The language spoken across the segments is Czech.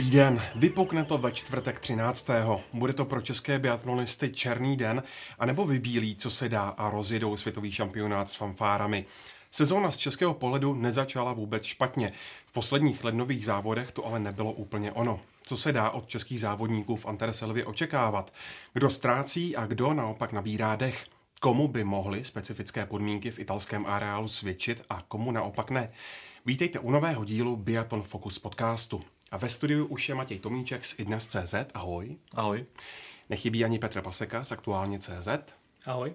Dobrý den, vypukne to ve čtvrtek 13. Bude to pro české biatlonisty černý den, anebo vybílí, co se dá a rozjedou světový šampionát s fanfárami. Sezóna z českého pohledu nezačala vůbec špatně. V posledních lednových závodech to ale nebylo úplně ono. Co se dá od českých závodníků v Antereselově očekávat? Kdo ztrácí a kdo naopak nabírá dech? Komu by mohly specifické podmínky v italském areálu svědčit a komu naopak ne? Vítejte u nového dílu Biathlon Focus podcastu. A ve studiu už je Matěj Tomíček z idnes.cz. Ahoj. Ahoj. Nechybí ani Petr Paseka z aktuálně.cz. Ahoj.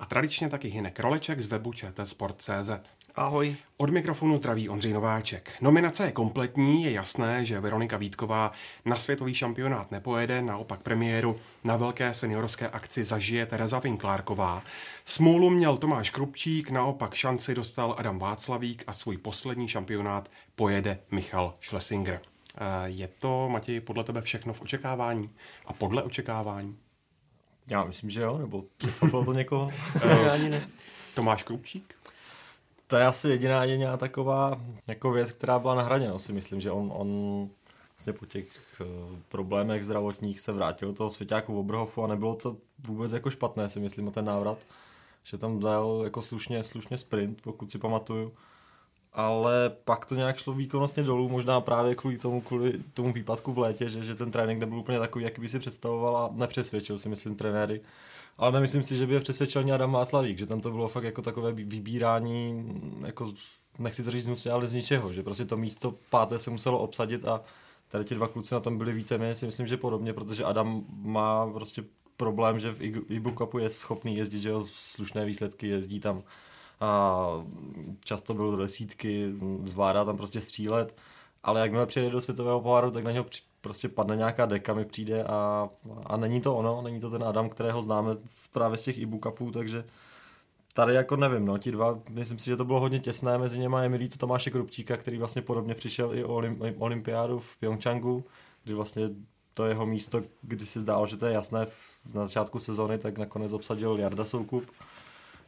A tradičně taky Hinek Roleček z webu Sport.cz. Ahoj. Od mikrofonu zdraví Ondřej Nováček. Nominace je kompletní, je jasné, že Veronika Vítková na světový šampionát nepojede, naopak premiéru na velké seniorské akci zažije Tereza Vinklárková. Smůlu měl Tomáš Krupčík, naopak šanci dostal Adam Václavík a svůj poslední šampionát pojede Michal Schlesinger. Je to, Matěj, podle tebe všechno v očekávání a podle očekávání? Já myslím, že jo, nebo překvapilo to někoho? Ani ne. Tomáš Krupčík? To je asi jediná jediná taková jako věc, která byla na hraně. No, si myslím, že on, on vlastně po těch uh, problémech zdravotních se vrátil do toho svěťáku v Obrhofu a nebylo to vůbec jako špatné, si myslím, ten návrat. Že tam dal jako slušně, slušně sprint, pokud si pamatuju ale pak to nějak šlo výkonnostně dolů, možná právě kvůli tomu, kvůli tomu výpadku v létě, že, že ten trénink nebyl úplně takový, jaký by si představoval a nepřesvědčil si, myslím, trenéry. Ale nemyslím si, že by je přesvědčil ani Adam Václavík, že tam to bylo fakt jako takové vybírání, jako nechci to říct ale z ničeho, že prostě to místo páté se muselo obsadit a tady ti dva kluci na tom byli více si myslím, že podobně, protože Adam má prostě problém, že v Ibu Cupu je schopný jezdit, že jo, slušné výsledky, jezdí tam a často byl do desítky, zvládá tam prostě střílet, ale jakmile přijde do světového poháru, tak na něho prostě padne nějaká deka, mi přijde a, a není to ono, není to ten Adam, kterého známe právě z těch Cupů, takže tady jako nevím, no, ti dva, myslím si, že to bylo hodně těsné mezi něma, je milý to Tomáše Krupčíka, který vlastně podobně přišel i o olym, olympiádu v Pyeongchangu, kdy vlastně to jeho místo, kdy si zdálo, že to je jasné na začátku sezóny, tak nakonec obsadil Jarda Soukup.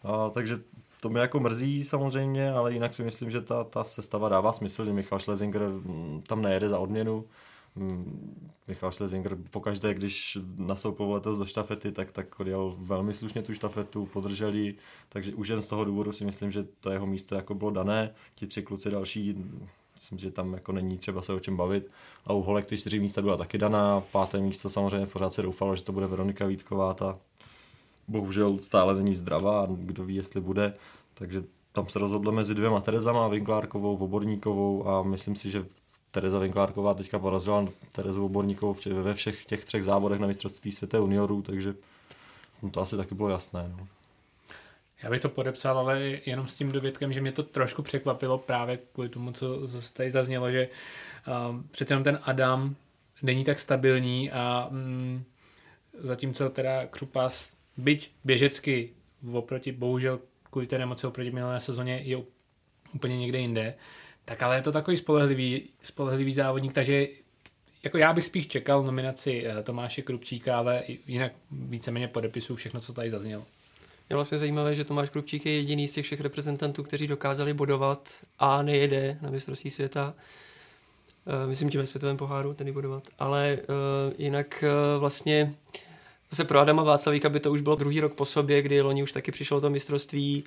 A, takže to mě jako mrzí samozřejmě, ale jinak si myslím, že ta, ta sestava dává smysl, že Michal Schlesinger mm, tam nejede za odměnu. Mm, Michal Schlesinger pokaždé, když nastoupil letos do štafety, tak, tak odjel velmi slušně tu štafetu, podržel ji, takže už jen z toho důvodu si myslím, že to jeho místo jako bylo dané. Ti tři kluci další, myslím, že tam jako není třeba se o čem bavit. A u Holek ty čtyři místa byla taky daná, páté místo samozřejmě pořád se doufalo, že to bude Veronika Vítková, ta bohužel stále není zdravá, kdo ví, jestli bude, takže tam se rozhodlo mezi dvěma Terezama, Vinklárkovou, Voborníkovou a myslím si, že Tereza Vinklárková teďka porazila Terezu Voborníkovou ve všech těch třech závodech na mistrovství světa juniorů, takže to asi taky bylo jasné. No. Já bych to podepsal, ale jenom s tím dovědkem, že mě to trošku překvapilo právě kvůli tomu, co zase tady zaznělo, že uh, přece jenom ten Adam není tak stabilní a um, zatímco teda Krupas byť běžecky oproti, bohužel kvůli té nemoci oproti minulé sezóně je úplně někde jinde, tak ale je to takový spolehlivý, spolehlivý závodník, takže jako já bych spíš čekal nominaci eh, Tomáše Krupčíka, ale jinak víceméně podepisu všechno, co tady zaznělo. Je vlastně zajímavé, že Tomáš Krupčík je jediný z těch všech reprezentantů, kteří dokázali bodovat a nejede na mistrovství světa. Uh, myslím tím ve světovém poháru, tedy bodovat. Ale uh, jinak vlastně Zase pro Adama Václavíka by to už bylo druhý rok po sobě, kdy loni už taky přišlo to mistrovství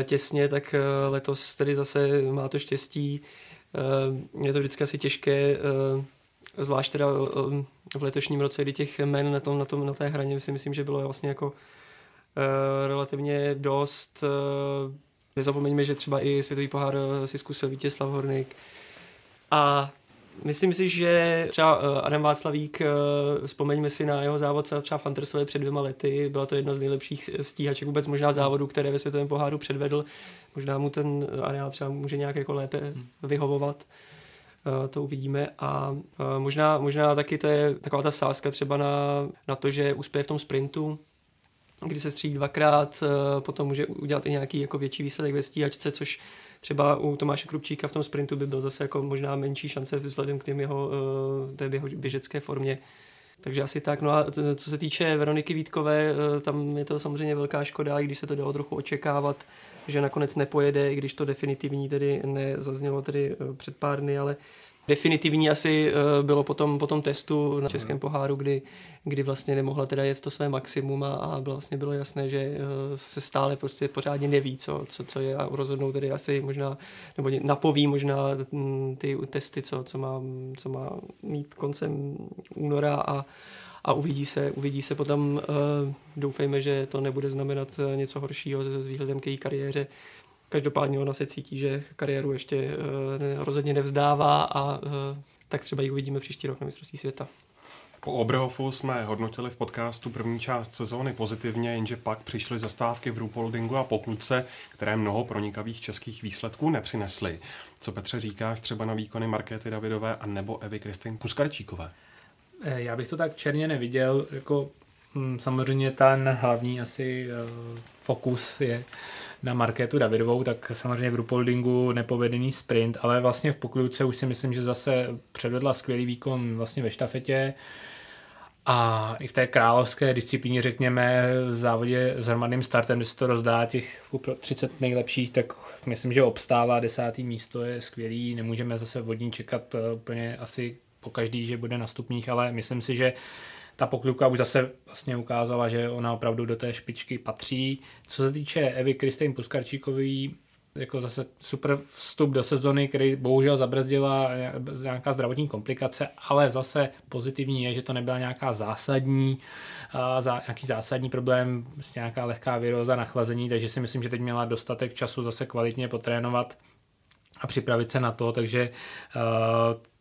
eh, těsně, tak eh, letos tedy zase má to štěstí. Eh, je to vždycky asi těžké, zvlášť teda v letošním roce, kdy těch men na, tom, na, tom, na té hraně si myslím, že bylo vlastně jako relativně dost. Nezapomeňme, že třeba i světový pohár si zkusil Vítězslav Hornik. A Myslím si, že třeba eh, Adam Václavík, eh, vzpomeňme si na jeho závod třeba v Huntersově před dvěma lety, byla to jedna z nejlepších stíhaček vůbec možná závodů, které ve světovém poháru předvedl. Možná mu ten areál třeba může nějak jako lépe hmm. vyhovovat. Eh, to uvidíme a možná, možná taky to je taková ta sázka třeba na, na to, že uspěje v tom sprintu, kdy se střílí dvakrát, potom může udělat i nějaký jako větší výsledek ve stíhačce, což třeba u Tomáše Krupčíka v tom sprintu by byl zase jako možná menší šance vzhledem k těm jeho, eh, té běžecké formě. Takže asi tak. No a co se týče Veroniky Vítkové, eh, tam je to samozřejmě velká škoda, i když se to dalo trochu očekávat, že nakonec nepojede, i když to definitivní tedy nezaznělo tedy eh, před pár dny, ale Definitivní asi eh, bylo potom, potom testu na Českém poháru, kdy, kdy vlastně nemohla teda jet to své maximum a, a vlastně bylo jasné, že eh, se stále prostě pořádně neví, co, co, co je a rozhodnou tedy asi možná, nebo napoví možná mm, ty testy, co, co, má, co má mít koncem února a, a uvidí se, uvidí se potom. Uh, doufejme, že to nebude znamenat něco horšího s výhledem k její kariéře. Každopádně ona se cítí, že kariéru ještě uh, rozhodně nevzdává a uh, tak třeba ji uvidíme příští rok na mistrovství světa. Po Oberhofu jsme hodnotili v podcastu první část sezóny pozitivně, jenže pak přišly zastávky v Rupoldingu a Pokluce, které mnoho pronikavých českých výsledků nepřinesly. Co Petře říkáš třeba na výkony Markéty Davidové a nebo Evy Kristýn Puskarčíkové? Eh, já bych to tak černě neviděl, jako hm, samozřejmě ten hlavní asi uh, fokus je na Markétu Davidovou, tak samozřejmě v Rupoldingu nepovedený sprint, ale vlastně v Pokluce už si myslím, že zase předvedla skvělý výkon vlastně ve štafetě. A i v té královské disciplíně, řekněme, v závodě s hromadným startem, kde se to rozdá těch 30 nejlepších, tak myslím, že obstává desátý místo, je skvělý, nemůžeme zase od ní čekat eh, úplně asi po každý, že bude na stupních, ale myslím si, že ta pokluka už zase vlastně ukázala, že ona opravdu do té špičky patří. Co se týče Evy Kristýn Puskarčíkový, jako zase super vstup do sezony, který bohužel zabrzdila nějaká zdravotní komplikace, ale zase pozitivní je, že to nebyla nějaká zásadní, za, nějaký zásadní problém, prostě nějaká lehká viróza, nachlazení, takže si myslím, že teď měla dostatek času zase kvalitně potrénovat a připravit se na to, takže uh,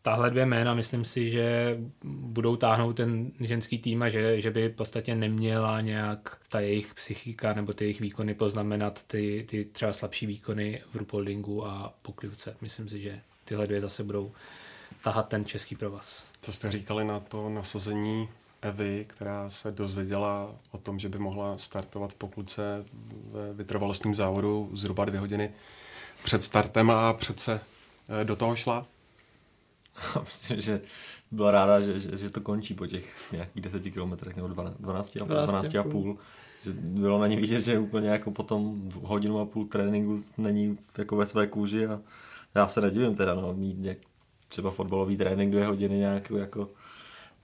tahle dvě jména, myslím si, že budou táhnout ten ženský tým a že, že by v podstatě neměla nějak ta jejich psychika nebo ty jejich výkony poznamenat ty, ty třeba slabší výkony v Rupoldingu a poklivce. Myslím si, že tyhle dvě zase budou tahat ten český provaz. Co jste říkali na to nasazení Evy, která se dozvěděla o tom, že by mohla startovat v pokluce ve vytrvalostním závodu zhruba dvě hodiny před startem a přece eh, do toho šla? A myslím, že byla ráda, že, že, že to končí po těch nějakých deseti kilometrech nebo 12, 12, 12, 12 a půl. Že bylo na ní vidět, že úplně jako potom hodinu a půl tréninku není jako ve své kůži a já se nedivím teda, no, mít nějak třeba fotbalový trénink dvě hodiny nějak jako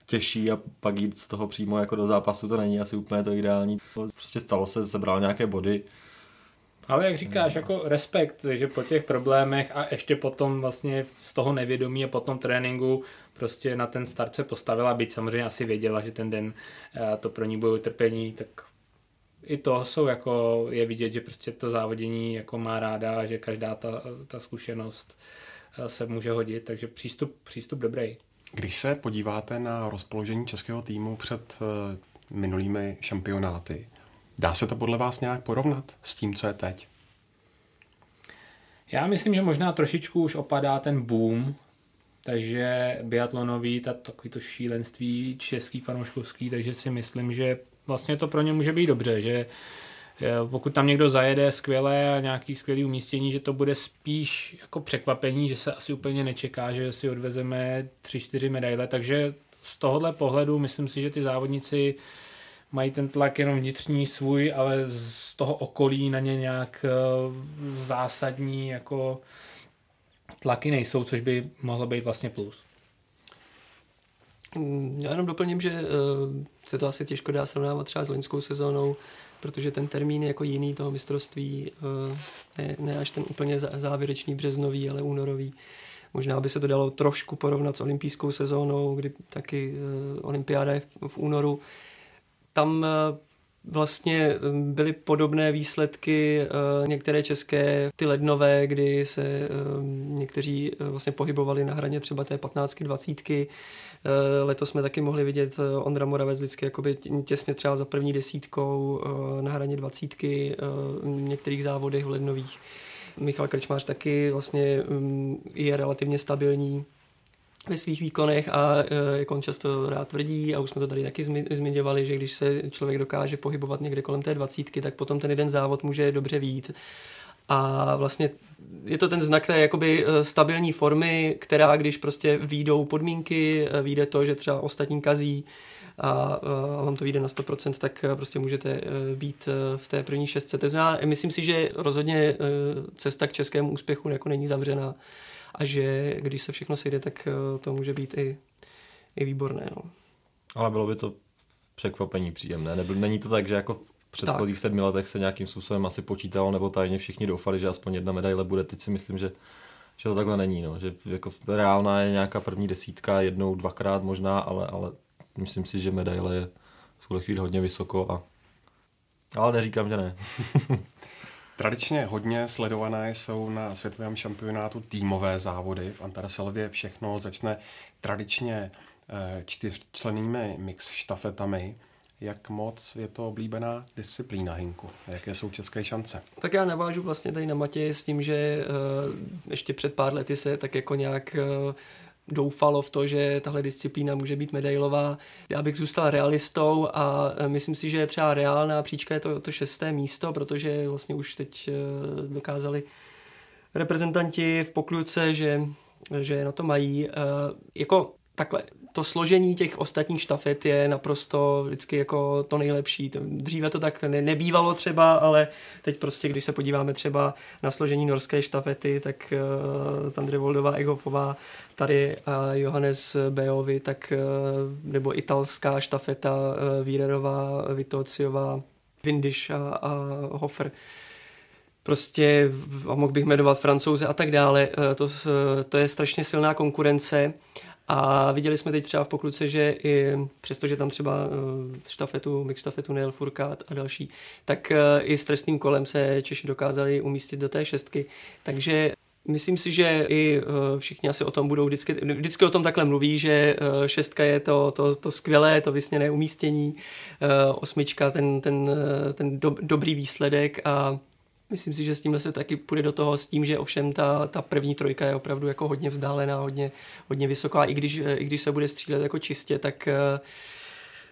těžší a pak jít z toho přímo jako do zápasu, to není asi úplně to ideální. Prostě stalo se, sebral nějaké body, ale jak říkáš, jako respekt, že po těch problémech a ještě potom vlastně z toho nevědomí a potom tréninku prostě na ten start se postavila, byť samozřejmě asi věděla, že ten den eh, to pro ní bude utrpení, tak i to jsou jako, je vidět, že prostě to závodění jako má ráda a že každá ta, ta zkušenost eh, se může hodit, takže přístup, přístup dobrý. Když se podíváte na rozpoložení českého týmu před eh, minulými šampionáty, Dá se to podle vás nějak porovnat s tím, co je teď? Já myslím, že možná trošičku už opadá ten boom, takže biatlonový, ta, takový to šílenství český, fanouškovský, takže si myslím, že vlastně to pro ně může být dobře, že eh, pokud tam někdo zajede skvěle a nějaký skvělý umístění, že to bude spíš jako překvapení, že se asi úplně nečeká, že si odvezeme tři, čtyři medaile, takže z tohohle pohledu myslím si, že ty závodníci mají ten tlak jenom vnitřní svůj, ale z toho okolí na ně nějak eh, zásadní jako tlaky nejsou, což by mohlo být vlastně plus. Mm, já jenom doplním, že uh, se to asi těžko dá srovnávat třeba s loňskou sezónou, protože ten termín je jako jiný toho mistrovství, uh, ne, ne až ten úplně závěrečný březnový, ale únorový. Možná by se to dalo trošku porovnat s olympijskou sezónou, kdy taky olympiáda je v únoru, tam eh, vlastně eh, byly podobné výsledky eh, některé české, ty lednové, kdy se někteří vlastně pohybovali na hraně třeba té 15 20 Letos jsme taky mohli vidět Ondra Moravec vždycky jakoby těsně třeba za první desítkou na hraně 20 v některých závodech v lednových. Michal Krčmář taky vlastně mm, je relativně stabilní ve svých výkonech a e, jak on často rád tvrdí, a už jsme to tady taky zmiňovali, že když se člověk dokáže pohybovat někde kolem té dvacítky, tak potom ten jeden závod může dobře vít. A vlastně je to ten znak té jakoby e, stabilní formy, která když prostě výjdou podmínky, e, vyjde to, že třeba ostatní kazí a, vám to vyjde na 100%, tak prostě můžete být v té první šestce. To myslím si, že rozhodně cesta k českému úspěchu jako není zavřená a že když se všechno sejde, tak eh, to může být i, i výborné. No. Ale bylo by to překvapení příjemné. Nebyl, není to tak, že jako v předchozích sedmi letech se nějakým způsobem asi počítalo, nebo tajně všichni doufali, že aspoň jedna medaile bude. Teď si myslím, že, že to takhle není. No. Že jako reálná je nějaká první desítka, jednou, dvakrát možná, ale, ale myslím si, že medaile je v tuhle chvíli hodně vysoko a ale neříkám, že ne. Tradičně hodně sledované jsou na světovém šampionátu týmové závody. V Antaraselově všechno začne tradičně eh, čtyřčlenými mix štafetami. Jak moc je to oblíbená disciplína, Hinku? Jaké jsou české šance? Tak já navážu vlastně tady na Matě s tím, že uh, ještě před pár lety se tak jako nějak uh, doufalo v to, že tahle disciplína může být medailová. Já bych zůstal realistou a e, myslím si, že třeba reálná příčka je to, to šesté místo, protože vlastně už teď e, dokázali reprezentanti v pokluce, že, že na to mají. E, jako takhle, to složení těch ostatních štafet je naprosto vždycky jako to nejlepší. Dříve to tak ne, nebývalo třeba, ale teď prostě, když se podíváme třeba na složení norské štafety, tak uh, Tandre Voldová, Egofová, tady uh, Johannes Bejovi, tak uh, nebo italská štafeta uh, Vírerová, Vitociová, Vindiš a, a Hofer. Prostě, a mohl bych jmenovat francouze a tak dále, to, to je strašně silná konkurence a viděli jsme teď třeba v pokluce, že i přestože tam třeba eh, štafetu, mix štafetu nejel Furkát a další, tak eh, i s trestným kolem se Češi dokázali umístit do té šestky. Takže Myslím si, že i eh, všichni asi o tom budou vždycky, vždycky o tom takhle mluví, že šestka je to, to, to skvělé, to vysněné umístění, osmička ten, ten, ten do, dobrý výsledek a Myslím si, že s tímhle se taky půjde do toho s tím, že ovšem ta, ta první trojka je opravdu jako hodně vzdálená, hodně, hodně vysoká. I když, i když se bude střílet jako čistě, tak eh,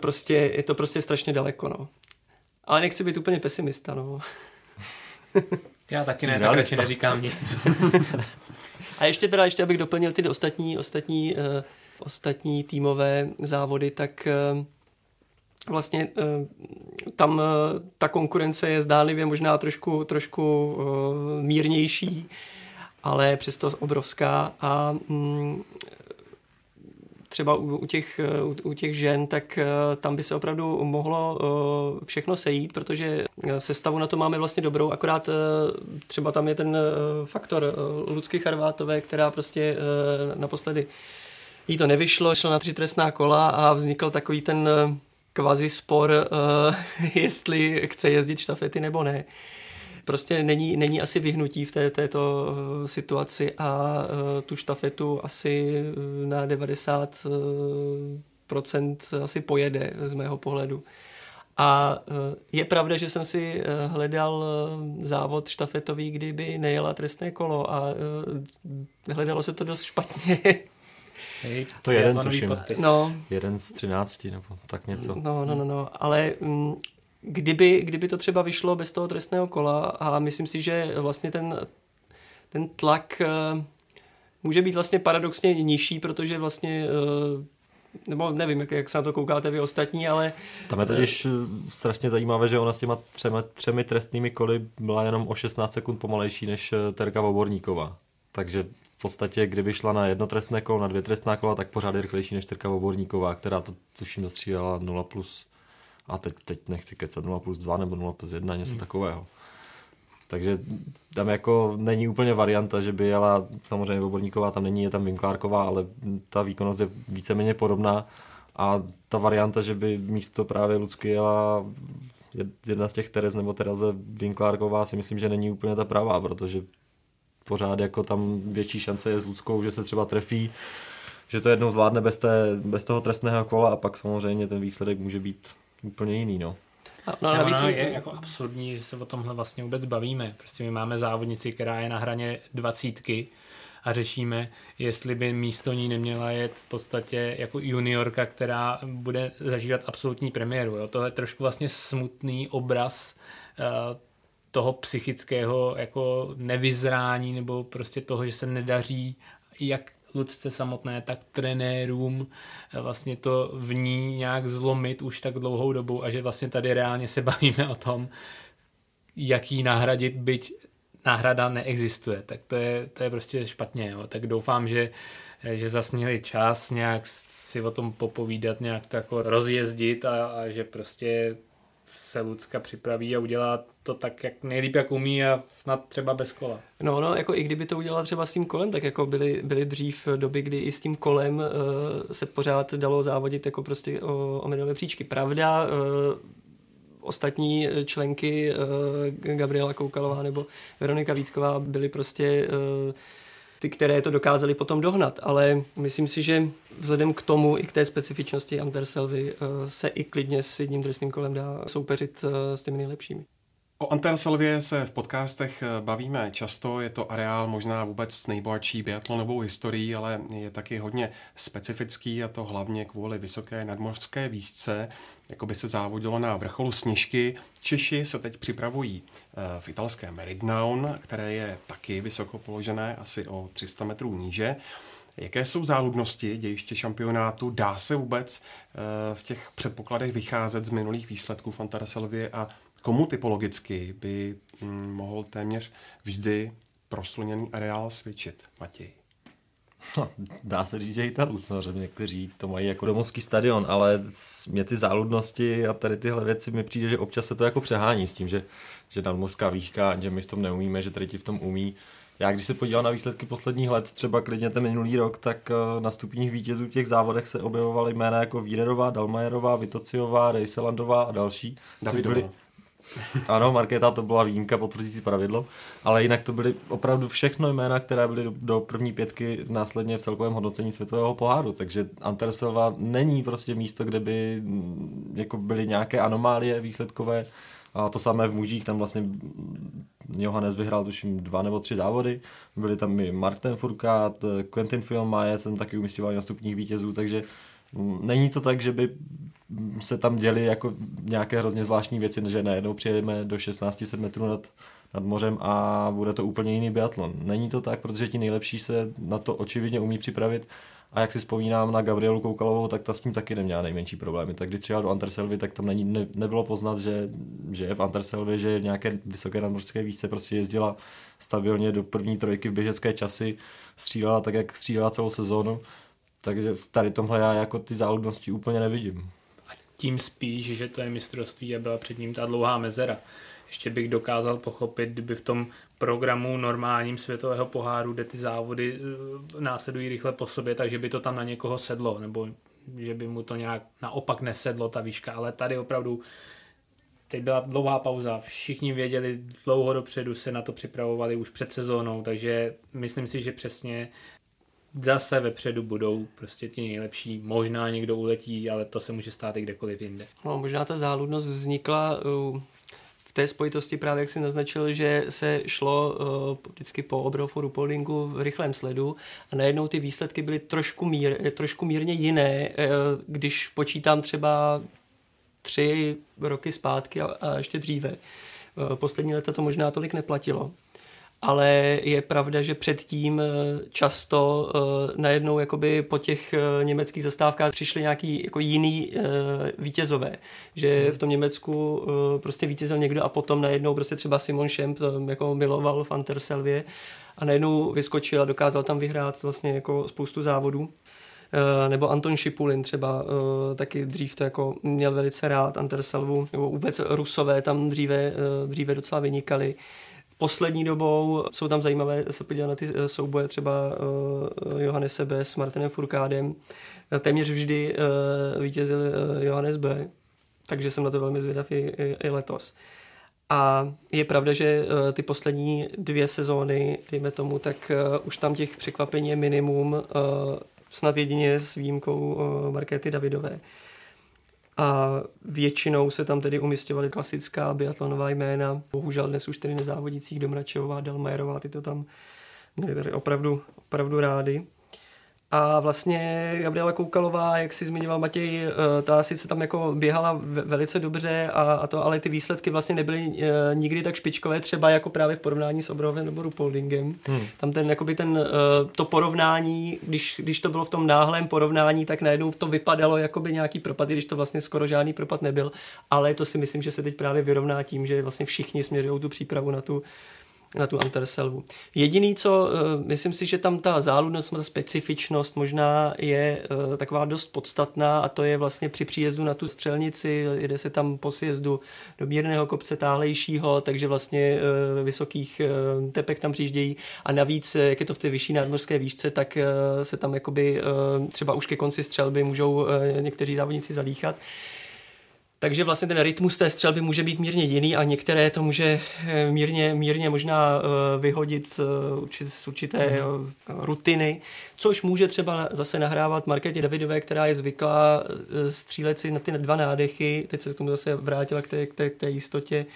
prostě je to prostě strašně daleko. No. Ale nechci být úplně pesimista. No. Já taky ne, tak radši neříkám nic. A ještě teda, ještě abych doplnil ty ostatní, ostatní, uh, ostatní týmové závody, tak uh, vlastně eh, tam eh, ta konkurence je zdánlivě možná trošku, trošku eh, mírnější, ale přesto obrovská a mm, třeba u, těch, u těch žen, tak tam by se opravdu mohlo všechno sejít, protože sestavu na to máme vlastně dobrou, akorát třeba tam je ten faktor Lucky Charvátové, která prostě naposledy jí to nevyšlo, šla na tři trestná kola a vznikl takový ten kvazi spor, uh, jestli chce jezdit štafety nebo ne. Prostě není, není asi vyhnutí v té, této uh, situaci a uh, tu štafetu asi na 90 procent asi pojede z mého pohledu. A je pravda, že jsem si hledal závod štafetový, kdyby nejela trestné kolo a hledalo se to dost špatně. Hej, to je jeden, tuším. No. Jeden z třinácti, nebo tak něco. No, no, no, no. ale m, mm, kdyby, kdyby to třeba vyšlo bez toho trestného kola a myslím si, že vlastně ten, ten tlak uh, může být vlastně paradoxně nižší, protože vlastně uh, nebo nevím, jak, jak se na to koukáte vy ostatní, ale... Tam je totiž strašně zajímavé, že ona s těma třema, třemi trestnými koly byla jenom o 16 sekund pomalejší než Terka Voborníková. Takže podstatě, kdyby šla na jedno trestné kolo, na dvě trestná kola, tak pořád je rychlejší než Terka Oborníková, která to tuším zastřídala 0 plus, a teď, teď nechci kecat, 0 plus 2 nebo 0 plus 1, něco hmm. takového. Takže tam jako není úplně varianta, že by jela, samozřejmě Oborníková tam není, je tam Vinklárková, ale ta výkonnost je víceméně podobná a ta varianta, že by místo právě Lucky jela jedna z těch Terez nebo Tereze Vinklárková si myslím, že není úplně ta pravá, protože pořád jako tam větší šance je s Ludskou, že se třeba trefí, že to jednou zvládne bez, té, bez toho trestného kola a pak samozřejmě ten výsledek může být úplně jiný. No. No, ale navíc je jako absurdní, že se o tomhle vlastně vůbec bavíme. Prostě my máme závodnici, která je na hraně dvacítky a řešíme, jestli by místo ní neměla jet v podstatě jako juniorka, která bude zažívat absolutní premiéru. Jo? To je trošku vlastně smutný obraz uh, toho psychického jako nevyzrání nebo prostě toho, že se nedaří jak Lucce samotné, tak trenérům eh, vlastně to v ní nějak zlomit už tak dlouhou dobu a že vlastně tady reálně se bavíme o tom, jak jí nahradit, byť náhrada neexistuje, tak to je, to je prostě špatně. Jo. Tak doufám, že, že zase měli čas nějak si o tom popovídat, nějak to jako rozjezdit a, a že prostě se Lucka připraví a udělá to tak, jak nejlíp, jak umí a snad třeba bez kola. No, no, jako i kdyby to udělala třeba s tím kolem, tak jako byly, byly dřív doby, kdy i s tím kolem uh, se pořád dalo závodit jako prostě o, o medaile příčky. Pravda, uh, ostatní členky uh, Gabriela Koukalová nebo Veronika Vítková byly prostě ty, které to dokázali potom dohnat. Ale myslím si, že vzhledem k tomu i k té specifičnosti Anderselvy uh, se i klidně s jedním trestným kolem dá soupeřit uh, s těmi nejlepšími. O Anterselvě se v podcastech bavíme často, je to areál možná vůbec s nejbohatší biatlonovou historií, ale je taky hodně specifický a to hlavně kvůli vysoké nadmořské výšce, jako by se závodilo na vrcholu Sněžky. Češi se teď připravují eh, v italské Meridnaun, které je taky vysoko položené, asi o 300 metrů níže. Jaké jsou záludnosti dějiště šampionátu? Dá se vůbec eh, v těch předpokladech vycházet z minulých výsledků v Antaraselově a komu typologicky by mm, mohl téměř vždy prosluněný areál svědčit, Matěj? No, dá se říct, že Italů, samozřejmě někteří to mají jako domovský stadion, ale mě ty záludnosti a tady tyhle věci mi přijde, že občas se to jako přehání s tím, že, že nadmořská výška, že my v tom neumíme, že tady ti v tom umí. Já když se podívám na výsledky posledních let, třeba klidně ten minulý rok, tak eh, na stupních vítězů těch závodech se objevovaly jména jako Vírerová, Dalmajerová, Vitociová, Rejselandová a další. Davidová. Byly, ano, Markéta to byla výjimka potvrdící pravidlo, ale jinak to byly opravdu všechno jména, které byly do, první pětky následně v celkovém hodnocení světového poháru, takže Antersova není prostě místo, kde by mm, jako byly nějaké anomálie výsledkové. A to samé v mužích, tam vlastně Johannes vyhrál tuším dva nebo tři závody, byli tam i Martin Furkát, Quentin Fillon jsem taky umistěval na stupních vítězů, takže mm, není to tak, že by se tam děly jako nějaké hrozně zvláštní věci, že najednou přijedeme do 16 metrů nad, nad mořem a bude to úplně jiný biatlon. Není to tak, protože ti nejlepší se na to očividně umí připravit a jak si vzpomínám na Gabrielu Koukalovou, tak ta s tím taky neměla nejmenší problémy. Tak když přijel do Anterselvy, tak tam není, ne, nebylo poznat, že, že je v Anterselvě, že je v nějaké vysoké nadmořské výšce, prostě jezdila stabilně do první trojky v běžecké časy, střílela tak, jak střílela celou sezónu. Takže tady tomhle já jako ty záludnosti úplně nevidím tím spíš, že to je mistrovství a byla před ním ta dlouhá mezera. Ještě bych dokázal pochopit, kdyby v tom programu normálním světového poháru, kde ty závody eh, následují rychle po sobě, takže by to tam na někoho sedlo, nebo že by mu to nějak naopak nesedlo ta výška, ale tady opravdu teď byla dlouhá pauza, všichni věděli dlouho dopředu, se na to připravovali už před sezónou, takže myslím si, že přesně zase vepředu budou prostě ti nejlepší. Možná někdo uletí, ale to se může stát i kdekoliv jinde. No, možná ta záludnost vznikla uh, v té spojitosti právě, jak si naznačil, že se šlo uh, vždycky po obrofu Rupoldingu v rychlém sledu a najednou ty výsledky byly trošku, mír, trošku mírně jiné, uh, když počítám třeba tři roky zpátky a, a ještě dříve. Poslední leta to možná tolik neplatilo ale je pravda, že předtím eh, často uh, najednou jakoby po těch uh, německých zastávkách přišli nějaký jako jiný vítězové, že hmm. v tom Německu prostě vítězil někdo a potom najednou prostě třeba Simon Schemp jako miloval v Anterselvě a najednou vyskočil a dokázal tam vyhrát vlastně jako spoustu závodů. Nebo Anton Šipulin třeba taky dřív to jako měl velice rád Anterselvu, nebo vůbec Rusové tam dříve, dříve docela vynikali poslední dobou jsou tam zajímavé se podívat na ty eh, souboje třeba uh, Johannes Sebe s Martinem Furkádem. Téměř vždy vítězil Johannes B., takže jsem na to velmi zvědav i, i, i letos. A je pravda, že ty poslední dvě sezóny, dejme tomu, tak už tam těch překvapení je minimum, snad jedině s výjimkou Markéty Davidové a většinou se tam tedy umistovaly klasická biatlonová jména. Bohužel dnes už tedy nezávodících Domračevová, Dalmajerová, ty to tam měli tady opravdu, opravdu rády. A vlastně Gabriela Koukalová, jak si zmiňoval Matěj, eh, ta sice tam jako běhala velice dobře, a, a to, ale ty výsledky vlastně nebyly eh, nikdy tak špičkové, třeba jako právě v porovnání s Obrovem nebo Rupoldingem. Hmm. Tam ten, jakoby ten, eh, to porovnání, když, když to bylo v tom náhlém porovnání, tak najednou to vypadalo jakoby nějaký propad, když to vlastně skoro žádný propad nebyl, ale to si myslím, že se teď právě vyrovná tím, že vlastně všichni směřují tu přípravu na tu na tu Anterselvu. Jediný, co uh, myslím si, že tam ta záludnost, ta specifičnost možná je uh, taková dost podstatná a to je vlastně při příjezdu na tu střelnici, jede se tam po sjezdu do mírného kopce táhlejšího, takže vlastně uh, vysokých tepek tam přijíždějí a navíc, jak je to v té vyšší nadmorské výšce, tak se tam jakoby třeba už ke konci střelby můžou někteří závodníci zadýchat. Takže vlastně ten rytmus té střelby může být mírně jiný a některé to může eh, mírně, mírně možná eh, vyhodit eh, z určité mm-hmm. rutiny, což může třeba zase nahrávat Markétě Davidové, která je zvyklá střílet si na ty dva nádechy, teď se k tomu zase vrátila k té, k té, k té jistotě,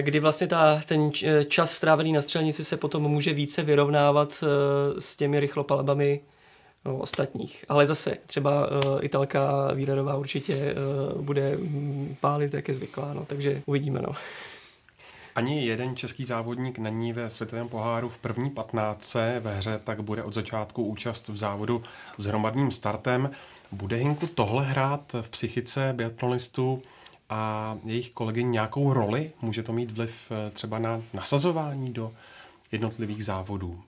kdy vlastně ta, ten čas strávený na střelnici se potom může více vyrovnávat s těmi rychlopalbami no, ostatních. Ale zase třeba uh, Italka Vílerová určitě uh, bude pálit, jak je zvyklá, no, takže uvidíme. No. Ani jeden český závodník není ve světovém poháru v první patnáctce ve hře, tak bude od začátku účast v závodu s hromadným startem. Bude Hinku tohle hrát v psychice biatlonistů a jejich kolegy nějakou roli? Může to mít vliv eh, třeba na nasazování do jednotlivých závodů?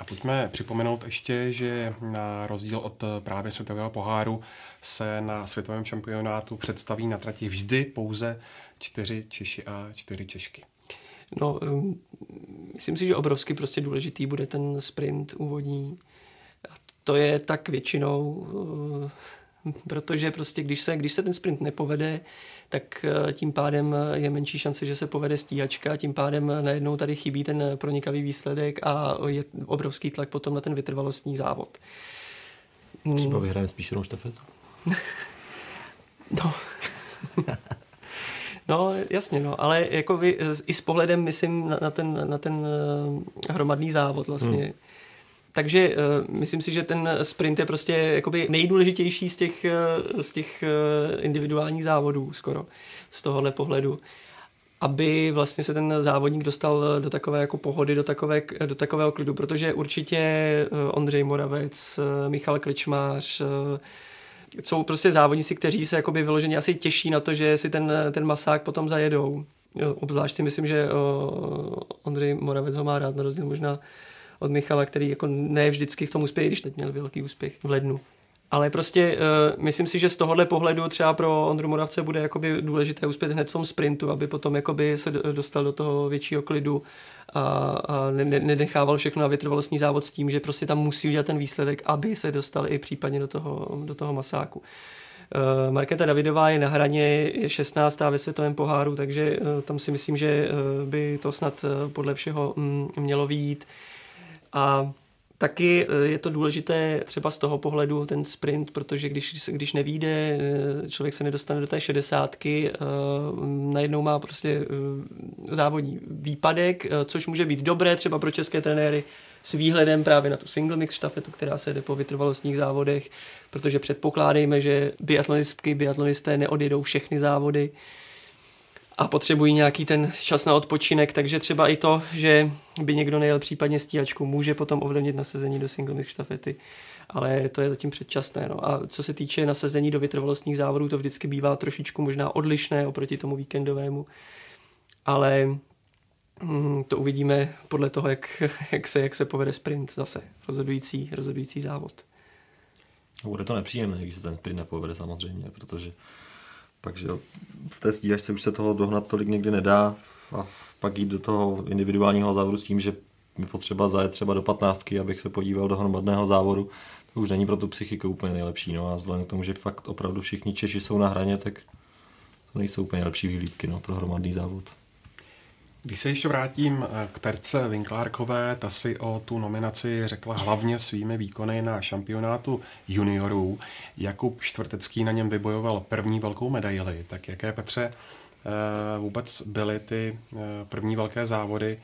A pojďme připomenout ještě, že na rozdíl od právě světového poháru se na světovém šampionátu představí na trati vždy pouze čtyři Češi a čtyři Češky. No, um, myslím si, že obrovsky prostě důležitý bude ten sprint úvodní. A to je tak většinou, uh, protože prostě když se, když se ten sprint nepovede, tak eh, tím pádem je menší šance, že se povede stíhačka, tím pádem najednou tady chybí ten pronikavý výsledek a je obrovský tlak potom na ten vytrvalostní závod. Třeba vyhrajeme spíš jenom štafetu. no. No, jasně, no, ale jako vy, i s pohledem, myslím, na, na ten, na ten eh, hromadný závod vlastně, hmm takže uh, myslím si, že ten sprint je prostě jakoby nejdůležitější z těch, uh, z těch uh, individuálních závodů skoro z tohohle pohledu aby vlastně se ten závodník dostal do takové jako pohody, do, takové, do takového klidu, protože určitě Ondřej Moravec, Michal Krčmář, jsou prostě závodníci, kteří se jakoby vyloženě asi těší na to, že si ten, ten masák potom zajedou. Obzvlášť si myslím, že Ondřej Moravec ho má rád, na rozdíl možná od Michala, který jako ne vždycky v tom uspěje, když teď měl velký úspěch v lednu. Ale prostě uh, myslím si, že z tohohle pohledu třeba pro Ondru Moravce bude jakoby důležité uspět hned v tom sprintu, aby potom jakoby se dostal do toho většího klidu a, a ne, ne, nenechával všechno na vytrvalostní závod s tím, že prostě tam musí udělat ten výsledek, aby se dostal i případně do toho, do toho masáku. Uh, Markéta Davidová je na hraně, je 16. ve světovém poháru, takže uh, tam si myslím, že by to snad podle všeho um, mělo výjít. A Taky eh, je to důležité třeba z toho pohledu ten sprint, protože když, když nevíde, eh, člověk se nedostane do té šedesátky, eh, najednou má prostě závodní výpadek, což může být dobré třeba pro české trenéry s výhledem právě na tu single mix štafetu, která se jde po vytrvalostních závodech, protože předpokládejme, že biatlonistky, biatlonisté neodjedou všechny závody, a potřebují nějaký ten čas na odpočinek, takže třeba i to, že by někdo nejel případně stíhačku, může potom ovlivnit nasazení do single mix štafety, ale to je zatím předčasné. No. A co se týče nasazení do vytrvalostních závodů, to vždycky bývá trošičku možná odlišné oproti tomu víkendovému, ale hm, to uvidíme podle toho, jak, jak, se, jak se povede sprint zase, rozhodující, rozhodující závod. Bude to nepříjemné, když se ten sprint nepovede samozřejmě, protože pak, že v té stíhačce už se toho dohnat tolik někdy nedá a pak jít do toho individuálního závodu s tím, že mi potřeba zajet třeba do 15, abych se podíval do hromadného závodu, to už není pro tu psychiku úplně nejlepší. No a vzhledem k tomu, že fakt opravdu všichni Češi jsou na hraně, tak to nejsou úplně lepší vyhlídky no, pro hromadný závod. Když se ještě vrátím eh, k Terce Vinklárkové, ta si o tu nominaci řekla hlavně svými výkony na šampionátu juniorů. Jakub Čtvrtecký na něm vybojoval první velkou medaili. Tak jaké, Petře, eh, vůbec byly ty eh, první velké závody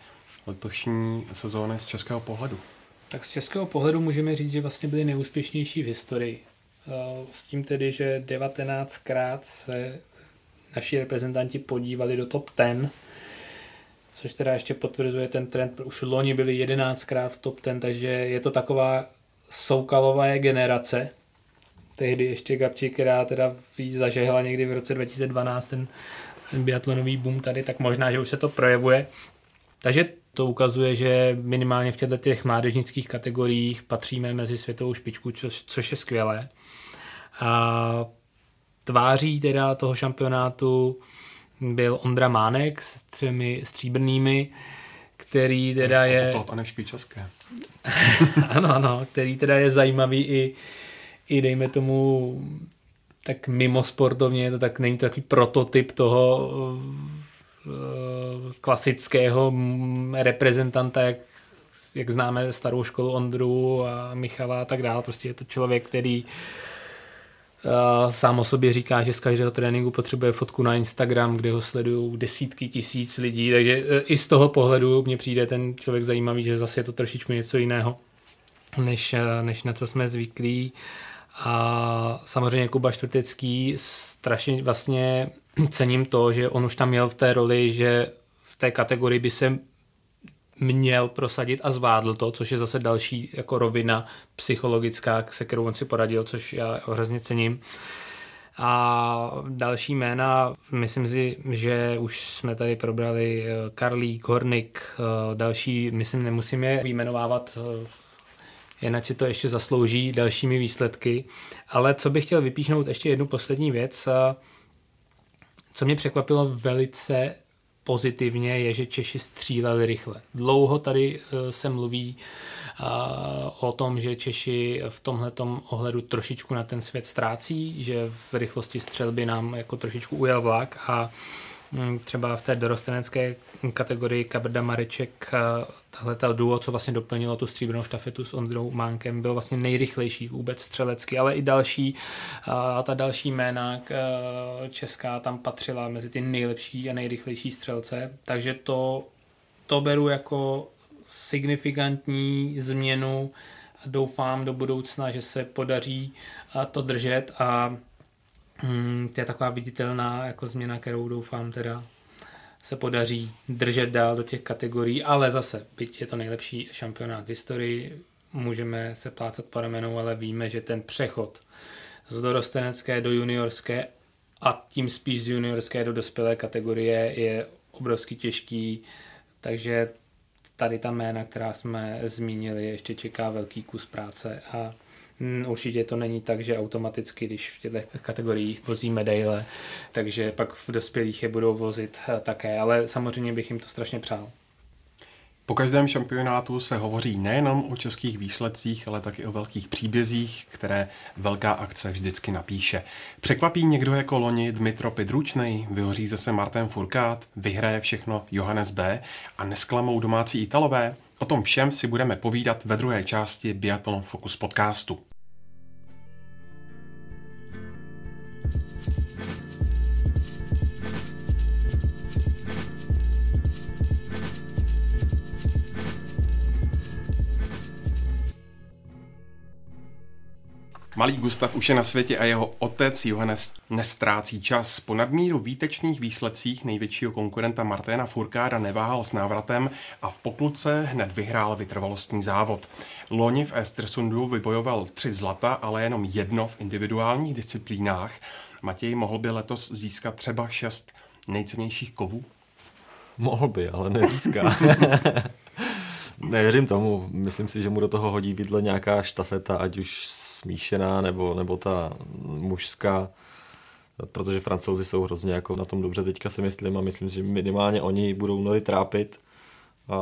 letošní sezóny z českého pohledu? Tak z českého pohledu můžeme říct, že vlastně byly nejúspěšnější v historii. S tím tedy, že 19krát se naši reprezentanti podívali do top 10 což teda ještě potvrzuje ten trend. Už loni byli 11krát v top 10, takže je to taková soukalová generace. Tehdy ještě Gabči, která teda zažehla někdy v roce 2012 ten, ten biatlonový boom tady, tak možná, že už se to projevuje. Takže to ukazuje, že minimálně v těchto těch mládežnických kategoriích patříme mezi světovou špičku, což, což je skvělé. A tváří teda toho šampionátu byl Ondra Mánek s třemi stříbrnými, který teda je... To bylo české. ano, ano, který teda je zajímavý i, i dejme tomu tak mimo sportovně, to tak není to takový prototyp toho uh, klasického reprezentanta, jak, jak známe starou školu Ondru a Michala a tak dále. Prostě je to člověk, který uh, sám o sobě říká, že z každého tréninku potřebuje fotku na Instagram, kde ho sledují desítky tisíc lidí, takže e, i z toho pohledu mně přijde ten člověk zajímavý, že zase je to trošičku něco jiného, než, e, než na co jsme zvyklí. A samozřejmě Kuba Čtvrtecký strašně vlastně cením to, že on už tam měl v té roli, že v té kategorii by se měl prosadit a zvládl to, což je zase další jako rovina psychologická, se kterou on si poradil, což já hrozně cením. A další jména, myslím si, že už jsme tady probrali eh, Karlík, Hornik, eh, další, myslím, nemusím je vyjmenovávat, eh, jinak si to ještě zaslouží dalšími výsledky. Ale co bych chtěl vypíchnout ještě jednu poslední věc, co mě překvapilo velice pozitivně je, že Češi stříleli rychle. Dlouho tady eh, se mluví eh, o tom, že Češi v tomhle ohledu trošičku na ten svět ztrácí, že v rychlosti střelby nám jako trošičku ujel vlak a hm, třeba v té dorostenecké kategorii Kabrda Mareček eh, tahle ta duo, co vlastně doplnilo tu stříbrnou štafetu s Ondrou Mánkem, byl vlastně nejrychlejší vůbec střelecky, ale i další a ta další jména česká tam patřila mezi ty nejlepší a nejrychlejší střelce, takže to, to beru jako signifikantní změnu a doufám do budoucna, že se podaří to držet a hm, to je taková viditelná jako změna, kterou doufám teda se podaří držet dál do těch kategorií, ale zase, byť je to nejlepší šampionát v historii, můžeme se plácat po ramenou, ale víme, že ten přechod z dorostenecké do juniorské a tím spíš z juniorské do dospělé kategorie je obrovsky těžký, takže tady ta jména, která jsme zmínili, ještě čeká velký kus práce a určitě to není tak, že automaticky, když v těchto kategoriích vozí medaile, takže pak v dospělých je budou vozit eh, také, ale samozřejmě bych jim to strašně přál. Po každém šampionátu se hovoří nejenom o českých výsledcích, ale taky o velkých příbězích, které velká akce vždycky napíše. Překvapí někdo jako loni Dmitro Pidručnej, vyhoří zase Martin Furkát, vyhraje všechno Johannes B. a nesklamou domácí Italové? O tom všem si budeme povídat ve druhé části Biathlon Focus podcastu. Malý Gustav už je na světě a jeho otec Johannes nestrácí čas. Po nadmíru výtečných výsledcích největšího konkurenta Marténa Furkáda neváhal s návratem a v pokluce hned vyhrál vytrvalostní závod. Loni v Estersundu vybojoval tři zlata, ale jenom jedno v individuálních disciplínách. Matěj mohl by letos získat třeba šest nejcennějších kovů? Mohl by, ale nezíská. Nevěřím tomu. Myslím si, že mu do toho hodí vidle nějaká štafeta, ať už smíšená nebo, nebo ta mužská, protože francouzi jsou hrozně jako na tom dobře teďka si myslím a myslím, že minimálně oni budou Nory trápit. A,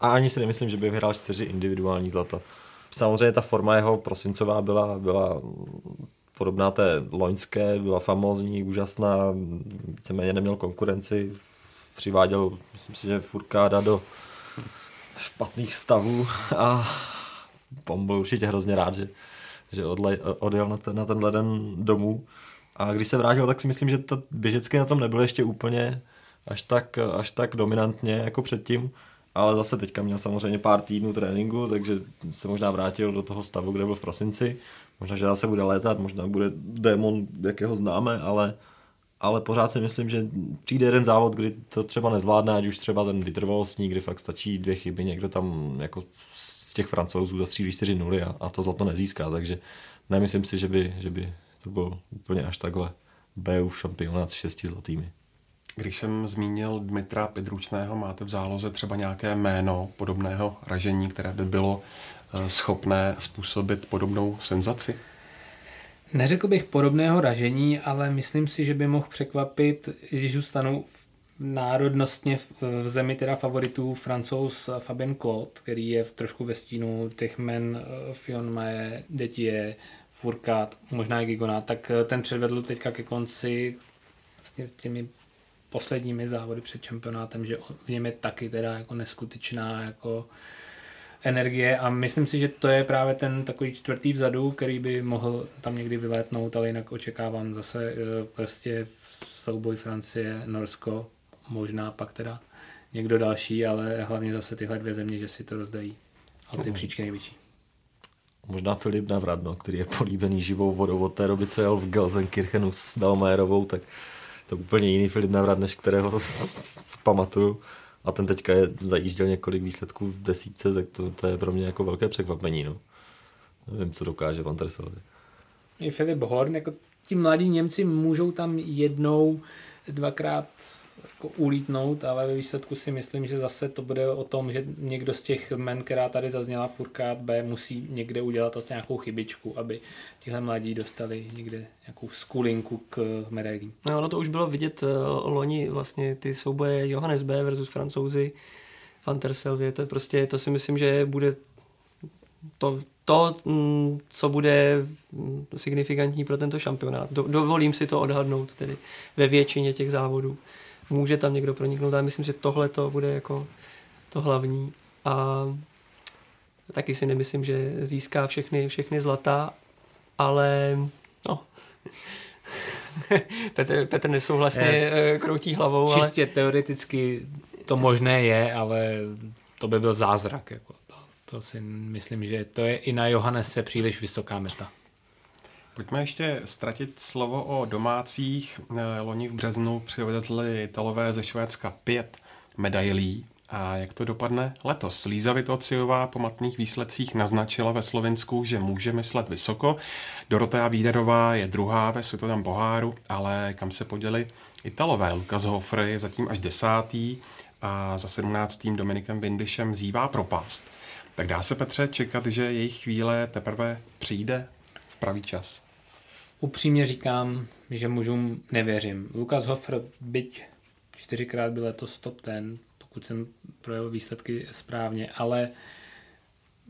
a ani si nemyslím, že by vyhrál čtyři individuální zlata. Samozřejmě ta forma jeho prosincová byla, byla podobná té loňské, byla famózní, úžasná, víceméně neměl konkurenci, přiváděl, myslím si, že Furkáda do špatných stavů a on byl určitě hrozně rád, že, že odle, odjel na ten, na ten leden domů. A když se vrátil, tak si myslím, že to běžecky na tom nebylo ještě úplně až tak, až tak dominantně jako předtím, ale zase teďka měl samozřejmě pár týdnů tréninku, takže se možná vrátil do toho stavu, kde byl v prosinci. Možná, že zase bude létat, možná bude démon, jakého známe, ale, ale pořád si myslím, že přijde jeden závod, kdy to třeba nezvládne, ať už třeba ten vytrvalostní, kdy fakt stačí dvě chyby, někdo tam jako z těch francouzů zastřílí 4 nuly a, a to zlato nezíská, takže nemyslím si, že by, že by to byl úplně až takhle v šampionát s šesti zlatými. Když jsem zmínil Dmitra Pidručného, máte v záloze třeba nějaké jméno podobného ražení, které by bylo eh, schopné způsobit podobnou senzaci? Neřekl bych podobného ražení, ale myslím si, že by mohl překvapit, když zůstanou národnostně v zemi teda favoritů francouz Fabien Claude, který je v trošku ve stínu těch men eh, Fion Mae, Detie, Furkat, možná i Gigona, tak eh, ten předvedl teďka ke konci vlastně těmi posledními závody před šampionátem, že v něm je taky teda jako neskutečná jako energie a myslím si, že to je právě ten takový čtvrtý vzadu, který by mohl tam někdy vylétnout, ale jinak očekávám zase eh, prostě souboj Francie, Norsko, možná pak teda někdo další, ale hlavně zase tyhle dvě země, že si to rozdají. A ty příčky největší. Možná Filip Navradno, který je políbený živou vodou od té doby, co jel v Gelsenkirchenu s Dalmajerovou, tak to úplně jiný Filip Navrat, než kterého pamatuju. A ten teďka je zajížděl několik výsledků v desíce, tak to, to je pro mě jako velké překvapení. No. Nevím, co dokáže Van Terselovi. I Filip Horn, jako ti mladí Němci můžou tam jednou, dvakrát jako ulítnout, ale ve výsledku si myslím, že zase to bude o tom, že někdo z těch men, která tady zazněla Furkát B, musí někde udělat to nějakou chybičku, aby tihle mladí dostali někde nějakou skulinku k medailím. No, ono to už bylo vidět uh, loni vlastně ty souboje Johannes B versus Francouzi Van der Selvě, to je prostě, to si myslím, že bude to, to, mm, co bude mm, signifikantní pro tento šampionát. Do, dovolím si to odhadnout tedy ve většině těch závodů může tam někdo proniknout. A myslím, že tohle to bude jako to hlavní. A taky si nemyslím, že získá všechny, všechny zlata, ale no, Petr, Petr nesouhlasně je, kroutí hlavou. Čistě ale... teoreticky to možné je, ale to by byl zázrak. Jako to, to si myslím, že to je i na Johannese příliš vysoká meta. Pojďme ještě ztratit slovo o domácích. Eh, loni v březnu přivedli Italové ze Švédska pět medailí. A jak to dopadne letos? Líza Vitociová po matných výsledcích naznačila ve Slovensku, že může myslet vysoko. Dorotea Víderová je druhá ve světovém poháru, ale kam se poděli Italové? Lukas Hofer je zatím až desátý a za sedmnáctým Dominikem Vindyšem zývá propast. Tak dá se, Petře, čekat, že jejich chvíle teprve přijde v pravý čas? Upřímně říkám, že mužům nevěřím. Lukas Hofer, byť čtyřikrát byl letos top ten, pokud jsem projel výsledky správně, ale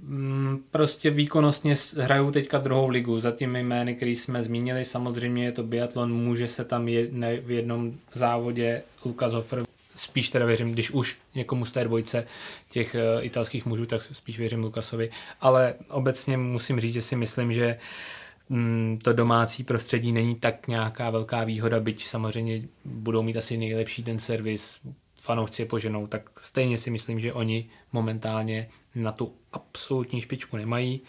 mm, prostě výkonnostně hrajou teďka druhou ligu za těmi jmény, které jsme zmínili. Samozřejmě je to biatlon, může se tam jedne, v jednom závodě Lukas Hofer spíš teda věřím, když už někomu z té dvojce těch uh, italských mužů, tak spíš věřím Lukasovi. Ale obecně musím říct, že si myslím, že uh, to domácí prostředí není tak nějaká velká výhoda, byť samozřejmě budou mít asi nejlepší ten servis, fanoušci je poženou, tak stejně si myslím, že oni momentálně na tu absolutní špičku nemají.